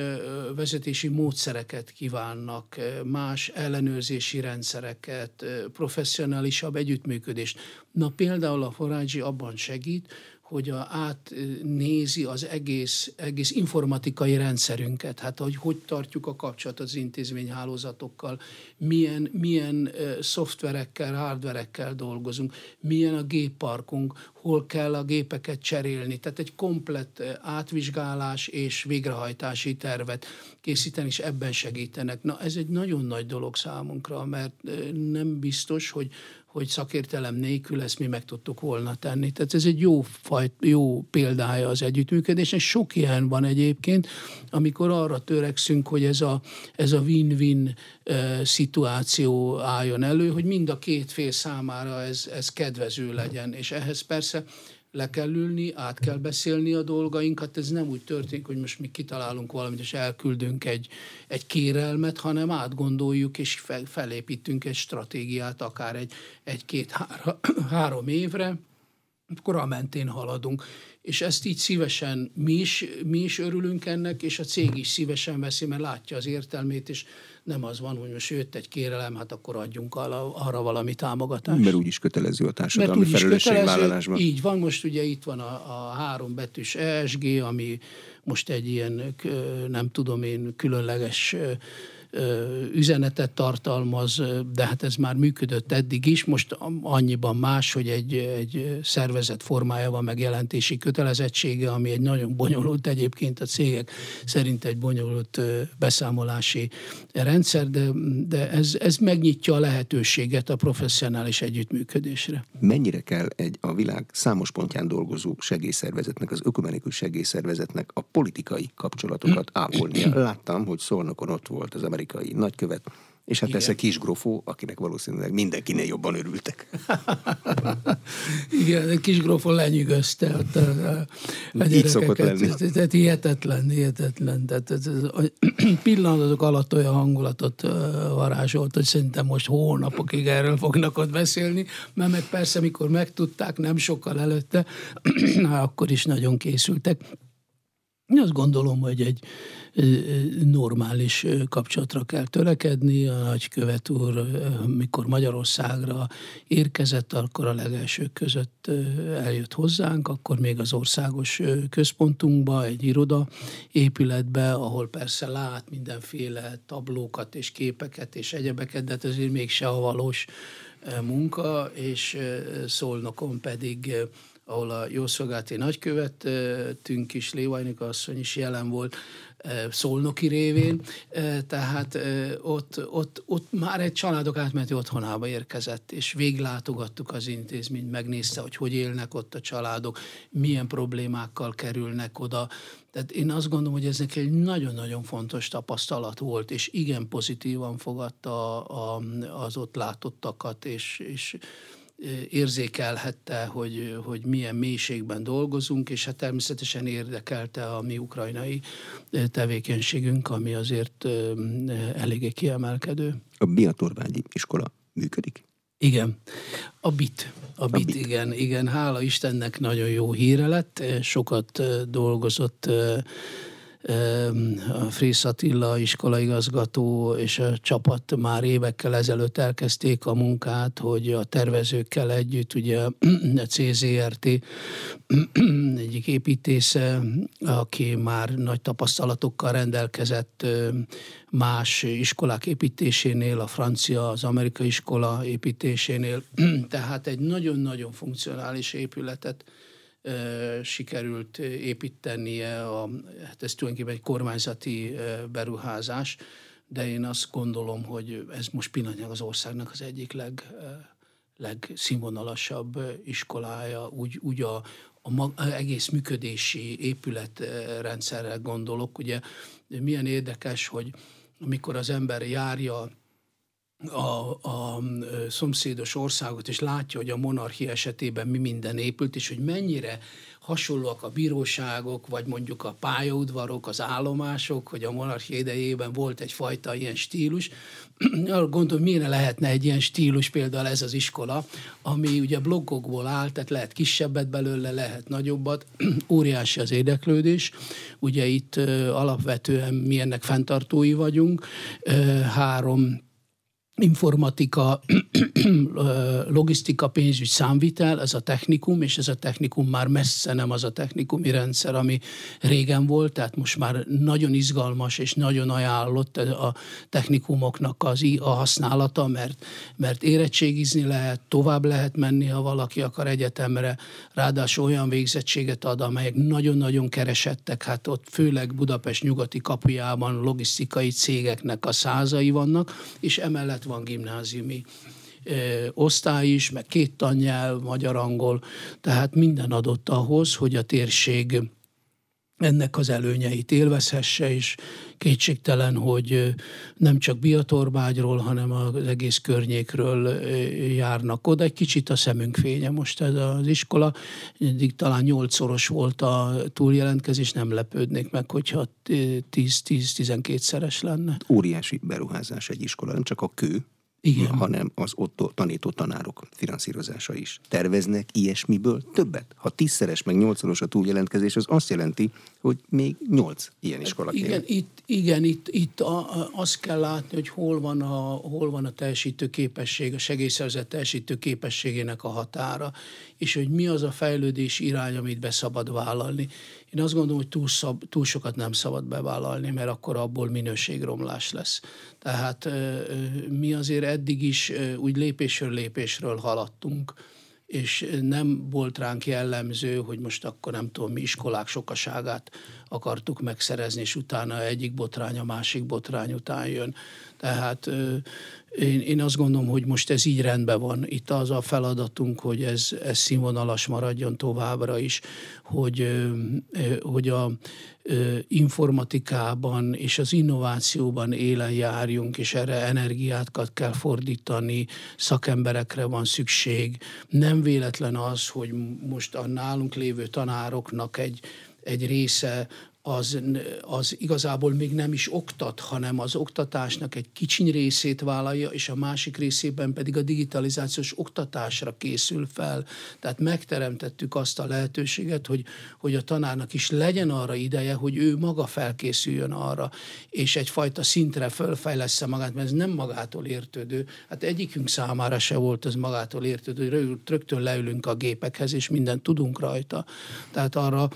vezetési módszereket kívánnak, más ellenőrzési rendszereket, professzionálisabb együttműködést. Na például a Forágyi abban segít, hogy a, átnézi az egész, egész informatikai rendszerünket, hát hogy hogy tartjuk a kapcsolatot az intézményhálózatokkal, milyen, milyen szoftverekkel, hardverekkel dolgozunk, milyen a gépparkunk, hol kell a gépeket cserélni. Tehát egy komplett átvizsgálás és végrehajtási tervet készíteni, és ebben segítenek. Na ez egy nagyon nagy dolog számunkra, mert nem biztos, hogy hogy szakértelem nélkül ezt mi meg tudtuk volna tenni. Tehát ez egy jó, fajt, jó példája az együttműködésnek. Sok ilyen van egyébként, amikor arra törekszünk, hogy ez a, ez a win-win e, szituáció álljon elő, hogy mind a két fél számára ez, ez kedvező legyen. És ehhez persze le kell ülni, át kell beszélni a dolgainkat, ez nem úgy történik, hogy most mi kitalálunk valamit, és elküldünk egy, egy kérelmet, hanem átgondoljuk, és fel, felépítünk egy stratégiát, akár egy, egy-két-három évre, akkor a mentén haladunk. És ezt így szívesen mi is, mi is örülünk ennek, és a cég is szívesen veszi, mert látja az értelmét, és nem az van, hogy most jött egy kérelem, hát akkor adjunk arra valami támogatást. Mert úgyis kötelező a társadalmi felelősségvállalásban. Így van, most ugye itt van a, a három betűs ESG, ami most egy ilyen, nem tudom én, különleges üzenetet tartalmaz, de hát ez már működött eddig is, most annyiban más, hogy egy, egy szervezet formája van megjelentési kötelezettsége, ami egy nagyon bonyolult egyébként a cégek szerint egy bonyolult beszámolási rendszer, de, de ez, ez megnyitja a lehetőséget a professzionális együttműködésre. Mennyire kell egy a világ számos pontján dolgozó segélyszervezetnek, az ökumenikus segélyszervezetnek a politikai kapcsolatokat ápolnia? Láttam, hogy Szolnokon ott volt az amerikai nagykövet, és hát persze Kis Grofó, akinek valószínűleg mindenkinél jobban örültek. Igen, Kis Grofó lenyűgözte a, a, a Így szokott lenni. Tehát hihetetlen, hihetetlen. Tehát ez, ez, a pillanatok alatt olyan hangulatot varázsolt, hogy szerintem most hónapokig erről fognak ott beszélni, mert meg persze, mikor megtudták, nem sokkal előtte, akkor is nagyon készültek. Én azt gondolom, hogy egy normális kapcsolatra kell törekedni. A nagykövet úr, mikor Magyarországra érkezett, akkor a legelsők között eljött hozzánk, akkor még az országos központunkba, egy iroda épületbe, ahol persze lát mindenféle tablókat és képeket és egyebeket, de hát azért mégse a valós munka, és Szolnokon pedig ahol a jószolgálati nagykövetünk is, Lévajnik asszony is jelen volt, szolnoki révén, tehát ott, ott, ott már egy családok átmeneti otthonába érkezett, és véglátogattuk az intézményt, megnézte, hogy hogy élnek ott a családok, milyen problémákkal kerülnek oda. Tehát én azt gondolom, hogy ez egy nagyon-nagyon fontos tapasztalat volt, és igen pozitívan fogadta a, a, az ott látottakat, és, és érzékelhette, hogy, hogy milyen mélységben dolgozunk, és hát természetesen érdekelte a mi ukrajnai tevékenységünk, ami azért eléggé kiemelkedő. A Biatorvágyi iskola működik? Igen, a BIT. A, a BIT, BIT, igen, igen. Hála Istennek nagyon jó híre lett, sokat dolgozott a Frész Attila iskolaigazgató és a csapat már évekkel ezelőtt elkezdték a munkát, hogy a tervezőkkel együtt, ugye a CZRT egyik építésze, aki már nagy tapasztalatokkal rendelkezett más iskolák építésénél, a francia, az amerikai iskola építésénél, tehát egy nagyon-nagyon funkcionális épületet sikerült építenie, a, hát ez tulajdonképpen egy kormányzati beruházás, de én azt gondolom, hogy ez most pillanatnyilag az országnak az egyik leg, legszínvonalasabb iskolája, úgy, úgy a, a mag, egész működési épületrendszerre gondolok. Ugye milyen érdekes, hogy amikor az ember járja a, a szomszédos országot, és látja, hogy a monarchia esetében mi minden épült, és hogy mennyire hasonlóak a bíróságok, vagy mondjuk a pályaudvarok, az állomások, hogy a monarchia idejében volt egyfajta ilyen stílus. Gondolom, milyen lehetne egy ilyen stílus, például ez az iskola, ami ugye blokkokból áll, tehát lehet kisebbet belőle, lehet nagyobbat, óriási az érdeklődés. Ugye itt alapvetően mi ennek fenntartói vagyunk, három informatika, logisztika, pénzügy, számvitel, ez a technikum, és ez a technikum már messze nem az a technikumi rendszer, ami régen volt, tehát most már nagyon izgalmas és nagyon ajánlott a technikumoknak az a használata, mert, mert érettségizni lehet, tovább lehet menni, ha valaki akar egyetemre, ráadásul olyan végzettséget ad, amelyek nagyon-nagyon keresettek, hát ott főleg Budapest nyugati kapujában logisztikai cégeknek a százai vannak, és emellett van gimnáziumi osztály is, meg két tannyelv, magyar-angol, tehát minden adott ahhoz, hogy a térség ennek az előnyeit élvezhesse, és kétségtelen, hogy nem csak Biatorbágyról, hanem az egész környékről járnak oda. Egy kicsit a szemünk fénye most ez az iskola, eddig talán nyolcszoros volt a túljelentkezés, nem lepődnék meg, hogyha 10-10-12 szeres lenne. Óriási beruházás egy iskola, nem csak a kő, igen. hanem az ott tanító tanárok finanszírozása is. Terveznek ilyesmiből többet? Ha tízszeres meg nyolcszoros a túljelentkezés, az azt jelenti, hogy még nyolc ilyen iskola kell. Igen, itt, igen, itt, itt a, a, azt kell látni, hogy hol van a, hol van a teljesítő képesség, a segélyszervezet teljesítő képességének a határa, és hogy mi az a fejlődés irány, amit be szabad vállalni. Én azt gondolom, hogy túl, szab, túl sokat nem szabad bevállalni, mert akkor abból minőségromlás lesz. Tehát mi azért eddig is úgy lépésről lépésről haladtunk és nem volt ránk jellemző, hogy most akkor nem tudom, mi iskolák sokaságát akartuk megszerezni, és utána egyik botrány a másik botrány után jön. Tehát én, én azt gondolom, hogy most ez így rendben van. Itt az a feladatunk, hogy ez, ez színvonalas maradjon továbbra is, hogy, hogy a informatikában és az innovációban élen járjunk, és erre energiát kell fordítani, szakemberekre van szükség. Nem véletlen az, hogy most a nálunk lévő tanároknak egy egy része az, az igazából még nem is oktat, hanem az oktatásnak egy kicsiny részét vállalja, és a másik részében pedig a digitalizációs oktatásra készül fel. Tehát megteremtettük azt a lehetőséget, hogy, hogy a tanárnak is legyen arra ideje, hogy ő maga felkészüljön arra, és egyfajta szintre fölfejlesz magát, mert ez nem magától értődő. Hát egyikünk számára se volt ez magától értődő, rögtön leülünk a gépekhez, és mindent tudunk rajta. Tehát arra,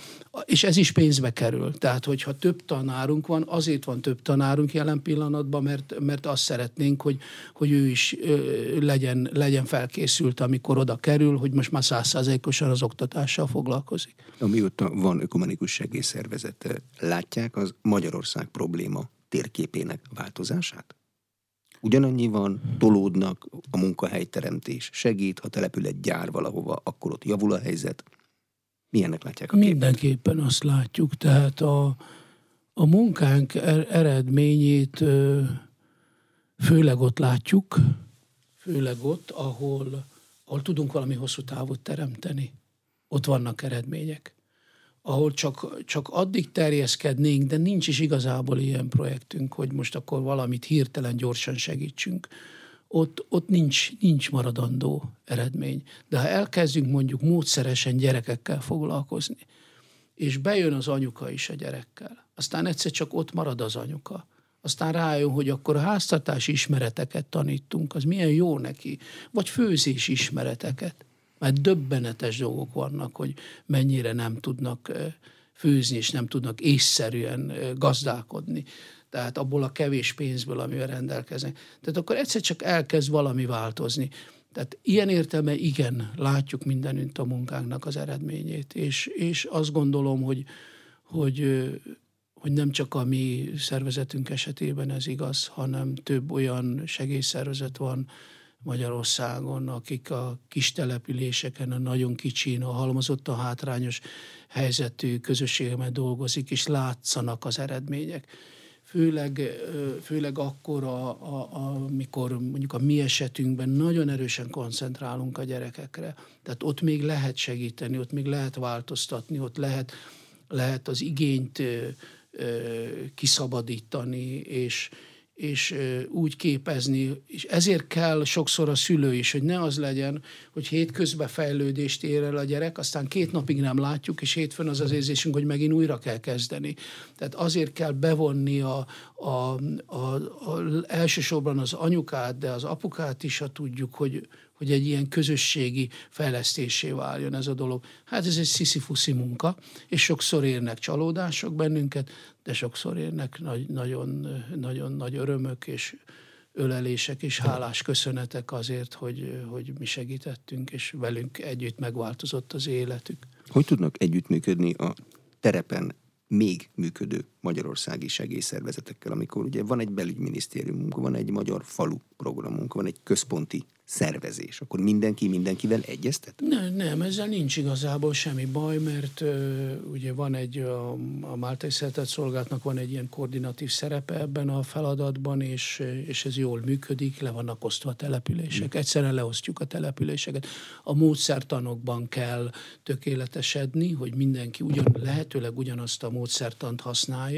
és ez is pénzbe kerül. Tehát, hogyha több tanárunk van, azért van több tanárunk jelen pillanatban, mert, mert azt szeretnénk, hogy, hogy ő is legyen, legyen felkészült, amikor oda kerül, hogy most már százszázalékosan az oktatással foglalkozik. Amióta van ökumenikus segélyszervezet, látják az Magyarország probléma térképének változását? Ugyanannyi van, tolódnak, a munkahelyteremtés segít, ha települ egy gyár valahova, akkor ott javul a helyzet. Milyennek látják a Mindenképpen azt látjuk, tehát a, a munkánk er, eredményét főleg ott látjuk, főleg ott, ahol, ahol tudunk valami hosszú távot teremteni. Ott vannak eredmények ahol csak, csak addig terjeszkednénk, de nincs is igazából ilyen projektünk, hogy most akkor valamit hirtelen gyorsan segítsünk. Ott, ott nincs, nincs maradandó eredmény. De ha elkezdünk mondjuk módszeresen gyerekekkel foglalkozni, és bejön az anyuka is a gyerekkel, aztán egyszer csak ott marad az anyuka, aztán rájön, hogy akkor a háztartási ismereteket tanítunk, az milyen jó neki, vagy főzés ismereteket mert döbbenetes dolgok vannak, hogy mennyire nem tudnak főzni, és nem tudnak észszerűen gazdálkodni. Tehát abból a kevés pénzből, amivel rendelkeznek. Tehát akkor egyszer csak elkezd valami változni. Tehát ilyen értelme igen, látjuk mindenütt a munkánknak az eredményét, és, és azt gondolom, hogy, hogy, hogy nem csak a mi szervezetünk esetében ez igaz, hanem több olyan segélyszervezet van, Magyarországon, akik a kis településeken, a nagyon kicsin, a halmozott a hátrányos helyzetű közösségekben dolgozik, és látszanak az eredmények. Főleg, főleg akkor, a, a, amikor mondjuk a mi esetünkben nagyon erősen koncentrálunk a gyerekekre. Tehát ott még lehet segíteni, ott még lehet változtatni, ott lehet, lehet az igényt kiszabadítani, és, és úgy képezni, és ezért kell sokszor a szülő is, hogy ne az legyen, hogy hétközben fejlődést ér el a gyerek, aztán két napig nem látjuk, és hétfőn az az érzésünk, hogy megint újra kell kezdeni. Tehát azért kell bevonni a, a, a, a elsősorban az anyukát, de az apukát is, ha tudjuk, hogy, hogy egy ilyen közösségi fejlesztésé váljon ez a dolog. Hát ez egy sziszifuszi munka, és sokszor érnek csalódások bennünket, de sokszor érnek nagy, nagyon, nagyon nagy örömök és ölelések és hálás köszönetek azért, hogy, hogy mi segítettünk, és velünk együtt megváltozott az életük. Hogy tudnak együttműködni a terepen még működő magyarországi segélyszervezetekkel, amikor ugye van egy belügyminisztériumunk, van egy magyar falu programunk, van egy központi szervezés, akkor mindenki mindenkivel egyeztet? Nem, nem, ezzel nincs igazából semmi baj, mert uh, ugye van egy, a, a Máltai Szeretett Szolgálatnak van egy ilyen koordinatív szerepe ebben a feladatban, és, és ez jól működik, le vannak osztva a települések. Mm. Egyszerűen leosztjuk a településeket. A módszertanokban kell tökéletesedni, hogy mindenki ugyan, lehetőleg ugyanazt a módszertant használja,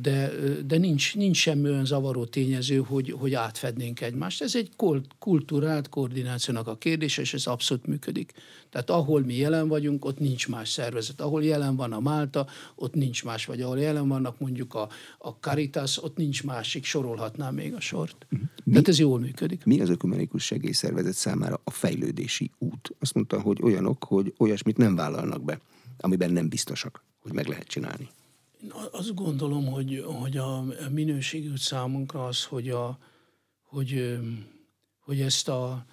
de, de nincs, nincs semmi olyan zavaró tényező, hogy, hogy átfednénk egymást. Ez egy kultúrált koordinációnak a kérdése, és ez abszolút működik. Tehát ahol mi jelen vagyunk, ott nincs más szervezet. Ahol jelen van a Málta, ott nincs más, vagy ahol jelen vannak mondjuk a, a Caritas, ott nincs másik, sorolhatnám még a sort. Mi, Tehát ez jól működik. Mi az ökumenikus segélyszervezet számára a fejlődési út? Azt mondta, hogy olyanok, hogy olyasmit nem vállalnak be, amiben nem biztosak, hogy meg lehet csinálni. Azt gondolom, hogy, hogy a minőségű számunkra az, hogy, a, hogy hogy ezt a,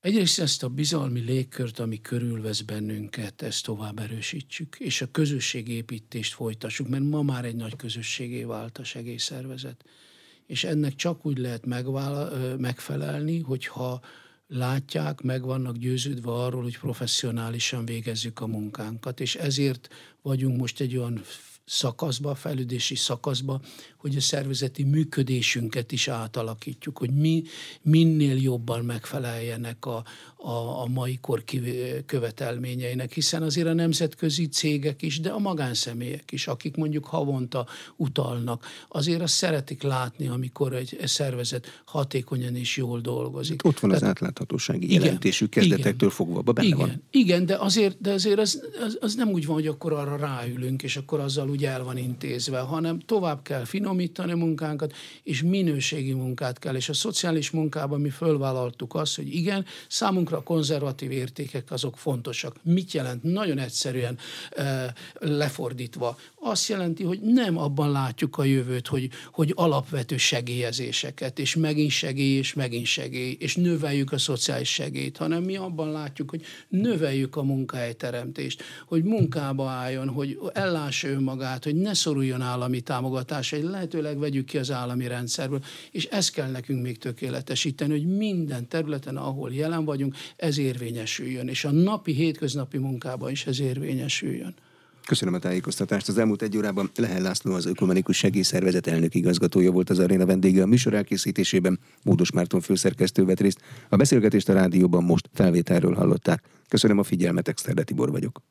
egyrészt ezt a bizalmi légkört, ami körülvesz bennünket, ezt tovább erősítsük, és a közösségépítést folytassuk, mert ma már egy nagy közösségé vált a segélyszervezet. És ennek csak úgy lehet megvála, megfelelni, hogyha látják, meg vannak győződve arról, hogy professzionálisan végezzük a munkánkat, és ezért vagyunk most egy olyan szakaszba, a fejlődési szakaszba, hogy a szervezeti működésünket is átalakítjuk, hogy mi minél jobban megfeleljenek a, a, a mai kor követelményeinek, hiszen azért a nemzetközi cégek is, de a magánszemélyek is, akik mondjuk havonta utalnak, azért azt szeretik látni, amikor egy szervezet hatékonyan és jól dolgozik. Ott van Tehát, az átláthatósági igen, jelentésük kezdetektől igen, fogva, benne igen, van. Igen, de azért, de azért az, az, az nem úgy van, hogy akkor arra ráülünk, és akkor azzal úgy úgy el van intézve, hanem tovább kell finomítani a munkánkat, és minőségi munkát kell. És a szociális munkában mi fölvállaltuk azt, hogy igen, számunkra a konzervatív értékek azok fontosak. Mit jelent? Nagyon egyszerűen e, lefordítva. Azt jelenti, hogy nem abban látjuk a jövőt, hogy, hogy alapvető segélyezéseket, és megint segély, és megint segély, és növeljük a szociális segélyt, hanem mi abban látjuk, hogy növeljük a munkahelyteremtést, hogy munkába álljon, hogy ellássa önmagát, hogy ne szoruljon állami támogatásra, hogy lehetőleg vegyük ki az állami rendszerből, és ezt kell nekünk még tökéletesíteni, hogy minden területen, ahol jelen vagyunk, ez érvényesüljön, és a napi, hétköznapi munkában is ez érvényesüljön. Köszönöm a tájékoztatást. Az elmúlt egy órában Lehel László, az Ökumenikus Segélyszervezet elnök igazgatója volt az aréna vendége a műsor elkészítésében. Módos Márton főszerkesztő vett részt. A beszélgetést a rádióban most felvételről hallották. Köszönöm a figyelmet, Exterde Tibor vagyok.